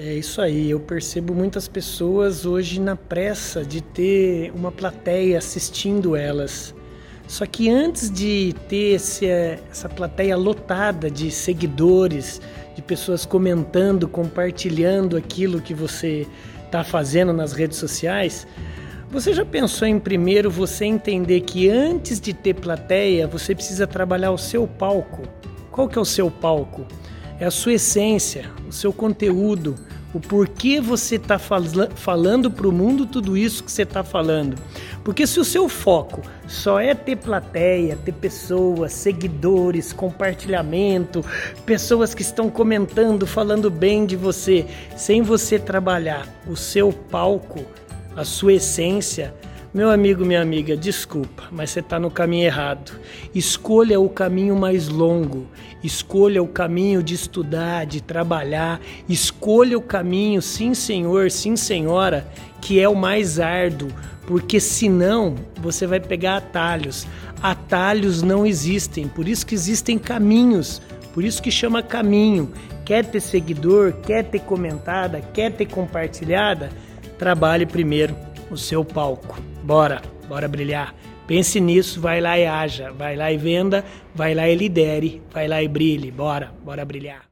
É isso aí, eu percebo muitas pessoas hoje na pressa de ter uma plateia assistindo elas. Só que antes de ter esse, essa plateia lotada de seguidores, de pessoas comentando, compartilhando aquilo que você está fazendo nas redes sociais, você já pensou em primeiro você entender que antes de ter plateia, você precisa trabalhar o seu palco? Qual que é o seu palco? É a sua essência, o seu conteúdo, o porquê você está fal falando para o mundo tudo isso que você está falando. Porque se o seu foco só é ter plateia, ter pessoas, seguidores, compartilhamento, pessoas que estão comentando, falando bem de você, sem você trabalhar o seu palco, a sua essência, meu amigo, minha amiga, desculpa, mas você está no caminho errado. Escolha o caminho mais longo, escolha o caminho de estudar, de trabalhar, escolha o caminho, sim senhor, sim senhora, que é o mais árduo, porque senão você vai pegar atalhos. Atalhos não existem, por isso que existem caminhos, por isso que chama caminho. Quer ter seguidor, quer ter comentada, quer ter compartilhada? Trabalhe primeiro o seu palco. Bora, bora brilhar. Pense nisso, vai lá e haja, vai lá e venda, vai lá e lidere, vai lá e brilhe. Bora, bora brilhar.